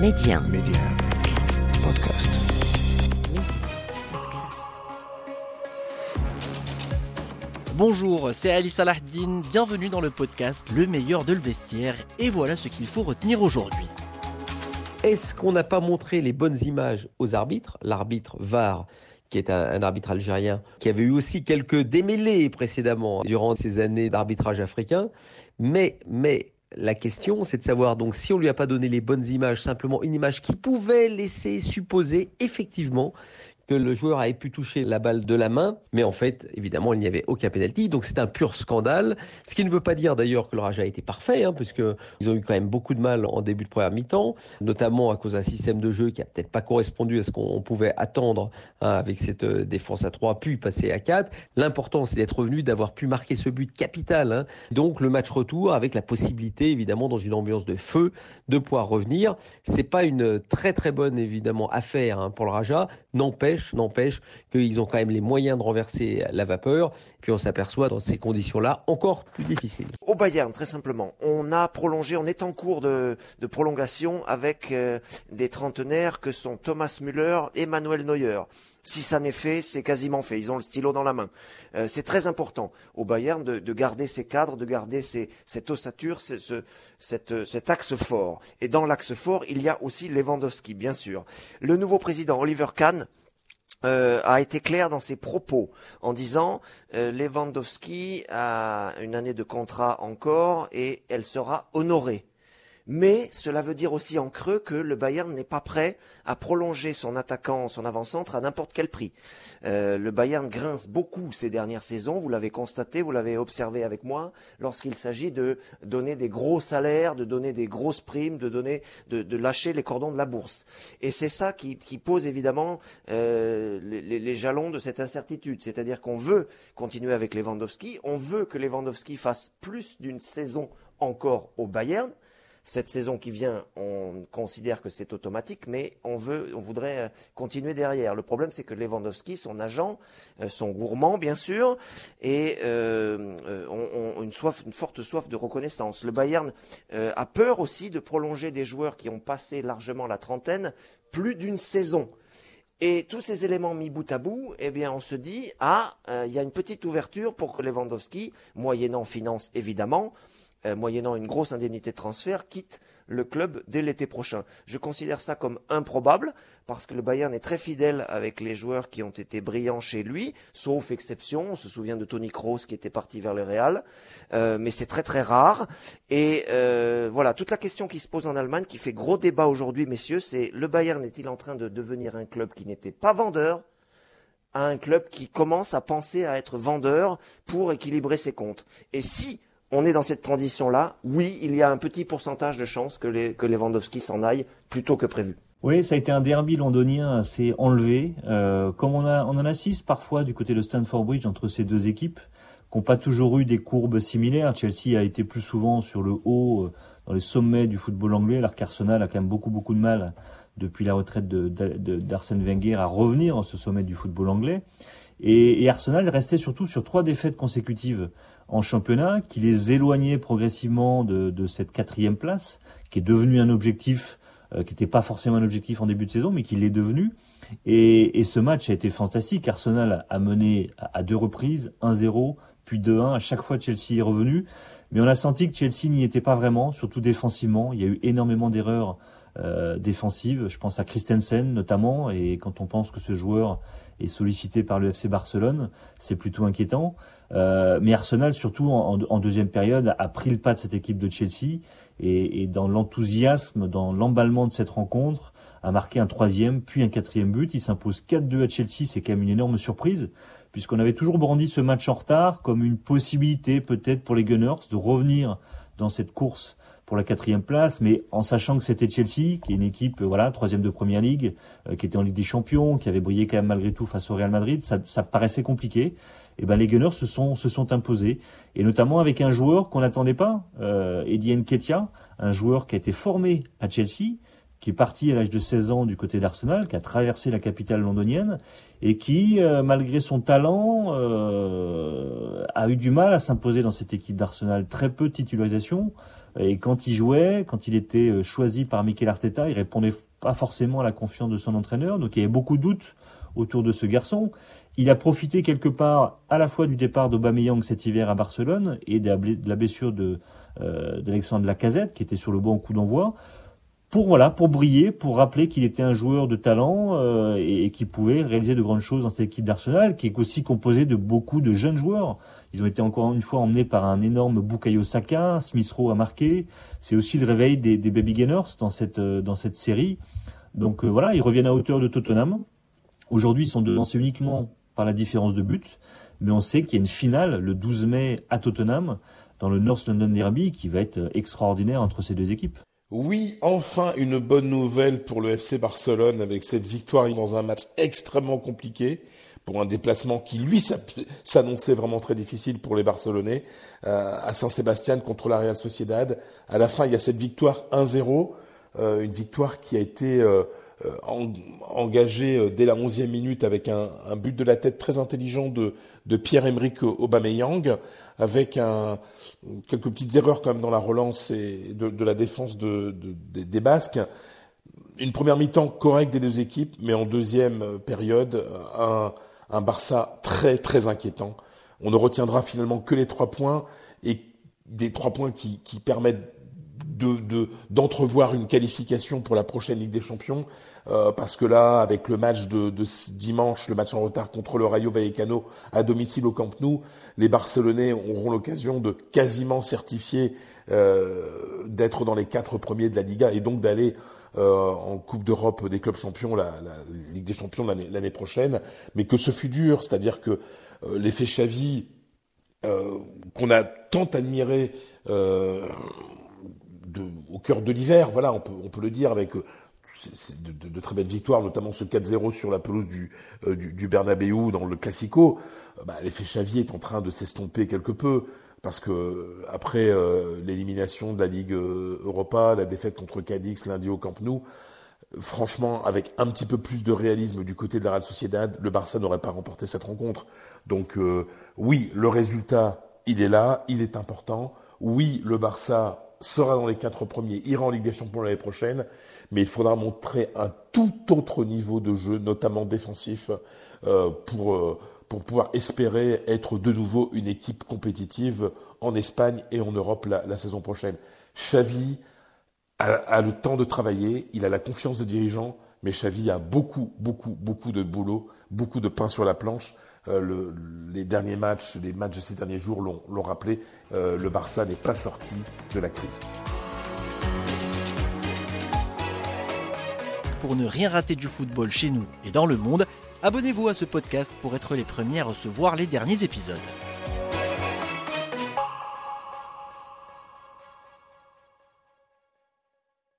Média. Média. Podcast. Bonjour, c'est Ali Salahdin, bienvenue dans le podcast Le meilleur de le vestiaire, et voilà ce qu'il faut retenir aujourd'hui. Est-ce qu'on n'a pas montré les bonnes images aux arbitres? L'arbitre VAR, qui est un, un, arbitre algérien, qui avait eu aussi quelques démêlés précédemment durant ces années d'arbitrage africain. Mais, mais la question, c'est de savoir donc si on lui a pas donné les bonnes images, simplement une image qui pouvait laisser supposer effectivement que le joueur avait pu toucher la balle de la main, mais en fait, évidemment, il n'y avait aucun penalty, donc c'est un pur scandale. Ce qui ne veut pas dire d'ailleurs que le Raja a été parfait, hein, puisque ils ont eu quand même beaucoup de mal en début de première mi-temps, notamment à cause d'un système de jeu qui a peut-être pas correspondu à ce qu'on pouvait attendre hein, avec cette euh, défense à 3 puis passer à 4. L'important, c'est d'être revenu, d'avoir pu marquer ce but capital. Hein. Donc le match retour avec la possibilité, évidemment, dans une ambiance de feu, de pouvoir revenir. C'est pas une très très bonne évidemment affaire hein, pour le Raja. N'empêche n'empêche qu'ils ont quand même les moyens de renverser la vapeur. Puis on s'aperçoit dans ces conditions-là encore plus difficiles. Au Bayern, très simplement, on a prolongé, on est en cours de, de prolongation avec euh, des trentenaires que sont Thomas Müller et Manuel Neuer. Si ça n'est fait, c'est quasiment fait. Ils ont le stylo dans la main. Euh, c'est très important au Bayern de, de, garder ces cadres, de garder ces, cette ossature, ce, ce, cette, cet axe fort. Et dans l'axe fort, il y a aussi Lewandowski, bien sûr. Le nouveau président, Oliver Kahn, euh, a été clair dans ses propos en disant euh, Lewandowski a une année de contrat encore et elle sera honorée mais cela veut dire aussi en creux que le Bayern n'est pas prêt à prolonger son attaquant, son avant-centre à n'importe quel prix. Euh, le Bayern grince beaucoup ces dernières saisons, vous l'avez constaté, vous l'avez observé avec moi, lorsqu'il s'agit de donner des gros salaires, de donner des grosses primes, de donner, de, lâcher les cordons de la bourse. Et c'est ça qui, qui, pose évidemment euh, les, les, jalons de cette incertitude, c'est-à-dire qu'on veut continuer avec Lewandowski, on veut que Lewandowski fasse plus d'une saison encore au Bayern cette saison qui vient, on considère que c'est automatique, mais on veut, on voudrait euh, continuer derrière. Le problème, c'est que Lewandowski, son agent, euh, sont gourmands bien sûr, et euh, ont, une forte soif de reconnaissance. Le Bayern a peur aussi de prolonger des joueurs qui ont passé largement la trentaine, plus d'une saison. Et tous ces éléments mis bout à bout, eh bien, on se dit, ah, il y a une petite ouverture pour que Lewandowski, moyennant finance évidemment, euh, moyennant une grosse indemnité de transfert, quitte le club dès l'été prochain. Je considère ça comme improbable parce que le Bayern est très fidèle avec les joueurs qui ont été brillants chez lui, sauf exception. On se souvient de Tony Kroos qui était parti vers le Real, euh, mais c'est très très rare. Et euh, voilà, toute la question qui se pose en Allemagne, qui fait gros débat aujourd'hui, messieurs, c'est le Bayern est-il en train de devenir un club qui n'était pas vendeur un club qui commence à penser à être vendeur pour équilibrer ses comptes? Et si on est dans cette transition-là. Oui, il y a un petit pourcentage de chances que, les, que Lewandowski s'en aille plutôt que prévu. Oui, ça a été un derby londonien assez enlevé. Euh, comme on, a, en assiste parfois du côté de Stanford Bridge entre ces deux équipes, qui n'ont pas toujours eu des courbes similaires. Chelsea a été plus souvent sur le haut, euh, dans les sommets du football anglais, alors qu'Arsenal a quand même beaucoup beaucoup de mal depuis la retraite d'Arsène Wenger à revenir dans ce sommet du football anglais. Et, et Arsenal restait surtout sur trois défaites consécutives en championnat, qui les éloignait progressivement de, de cette quatrième place, qui est devenue un objectif euh, qui n'était pas forcément un objectif en début de saison, mais qui l'est devenu. Et, et, ce match a été fantastique. Arsenal a mené à, deux reprises, 1-0, puis 2-1. À chaque fois, Chelsea est revenu. Mais on a senti que Chelsea n'y était pas vraiment, surtout défensivement. Il y a eu énormément d'erreurs euh, défensives. Je pense à Christensen notamment. Et quand on pense que ce joueur est sollicité par le FC Barcelone, c'est plutôt inquiétant. Euh, mais Arsenal, surtout en, en, deuxième période, a pris le pas de cette équipe de Chelsea et, et dans l'enthousiasme, dans l'emballement de cette rencontre, a marqué un troisième, puis un quatrième but. Il s'impose 4-2 à Chelsea, c'est quand même une énorme surprise, puisqu'on avait toujours brandi ce match en retard comme une possibilité peut-être pour les Gunners de revenir dans cette course pour la quatrième place, mais en sachant que c'était Chelsea, qui est une équipe, voilà, troisième de première ligue, euh, qui était en Ligue des Champions, qui avait brillé quand même malgré tout face au Real Madrid, ça, ça paraissait compliqué. Et eh ben les Gunners se sont se sont imposés. Et notamment avec un joueur qu'on n'attendait pas, euh, Eddie un joueur qui a été formé à Chelsea, qui est parti à l'âge de 16 ans du côté d'Arsenal, qui a traversé la capitale londonienne et qui, euh, malgré son talent, euh, a eu du mal à s'imposer dans cette équipe d'Arsenal. Très peu de titularisation, Et quand il jouait, quand il était euh, choisi par Mikel Arteta, il répondait pas forcément à la confiance de son entraîneur. Donc il y avait beaucoup de doutes autour de ce garçon. Il a profité quelque part à la fois du départ d'Aubameyang cet hiver à Barcelone et de la blessure de euh, d'Alexandre Lacazette qui était sur le bon coup d'envoi pour voilà pour briller, pour rappeler qu'il était un joueur de talent euh, et, et qu'il pouvait réaliser de grandes choses dans cette équipe d'Arsenal, qui est aussi composée de beaucoup de jeunes joueurs. Ils ont été encore une fois emmenés par un énorme Bukayo Saka, Smith Rowe a marqué. C'est aussi le réveil des, des baby gainers dans cette euh, dans cette série. Donc euh, voilà, ils reviennent à hauteur de Tottenham. Aujourd'hui, ils sont devancés uniquement par la différence de but, mais on sait qu'il y a une finale le 12 mai à Tottenham dans le North London Derby qui va être extraordinaire entre ces deux équipes. Oui, enfin une bonne nouvelle pour le FC Barcelone avec cette victoire dans un match extrêmement compliqué pour un déplacement qui lui s'annonçait vraiment très difficile pour les Barcelonais euh, à Saint-Sébastien contre la Real Sociedad. À la fin, il y a cette victoire 1-0, euh, une victoire qui a été euh, engagée dès la 11e minute avec un, un, but de la tête très intelligent de, de Pierre-Emerick Aubameyang avec un, quelques petites erreurs quand même dans la relance et de, de la défense de, de, des Basques. Une première mi-temps correcte des deux équipes, mais en deuxième période, un, un Barça très très inquiétant. On ne retiendra finalement que les trois points et des trois points qui, qui permettent de d'entrevoir une qualification pour la prochaine Ligue des Champions euh, parce que là avec le match de, de, dimanche le match en retard contre le Rayo Vallecano à domicile au Camp Nou les Barcelonais auront l'occasion de quasiment certifier euh, d'être dans les quatre premiers de la Liga et donc d'aller euh, en Coupe d'Europe des clubs champions la, Ligue des Champions l'année prochaine. Mais que ce fut dur c'est-à-dire que euh, l'effet Xavi qu'on a tant admiré cœur de l'hiver, voilà, on peut, on peut le dire avec euh, de, très belles victoires, notamment ce 4-0 sur la pelouse du, euh, du, du, Bernabeu dans le Classico. Euh, bah, L'effet Xavier est en train de s'estomper quelque peu parce que après l'élimination de la Ligue Europa, la défaite contre Cadix lundi au Camp Nou, franchement, avec un petit peu plus de réalisme du côté de la Real Sociedad, le Barça n'aurait pas remporté cette rencontre. Donc oui, le résultat, il est là, il est important. Oui, le Barça sera dans les quatre premiers, ira en Ligue des Champions l'année prochaine, mais il faudra montrer un tout autre niveau de jeu, notamment défensif, euh, pour, euh, pour pouvoir espérer être de nouveau une équipe compétitive en Espagne et en Europe la, saison prochaine. Xavi a, a, le temps de travailler, il a la confiance des dirigeants, mais Xavi a beaucoup, beaucoup, beaucoup de boulot, beaucoup de pain sur la planche euh, le, les derniers matchs, les matchs de ces derniers jours l'ont rappelé, euh, le Barça n'est pas sorti de la crise. Pour ne rien rater du football chez nous et dans le monde, abonnez-vous à ce podcast pour être les premiers à recevoir les derniers épisodes.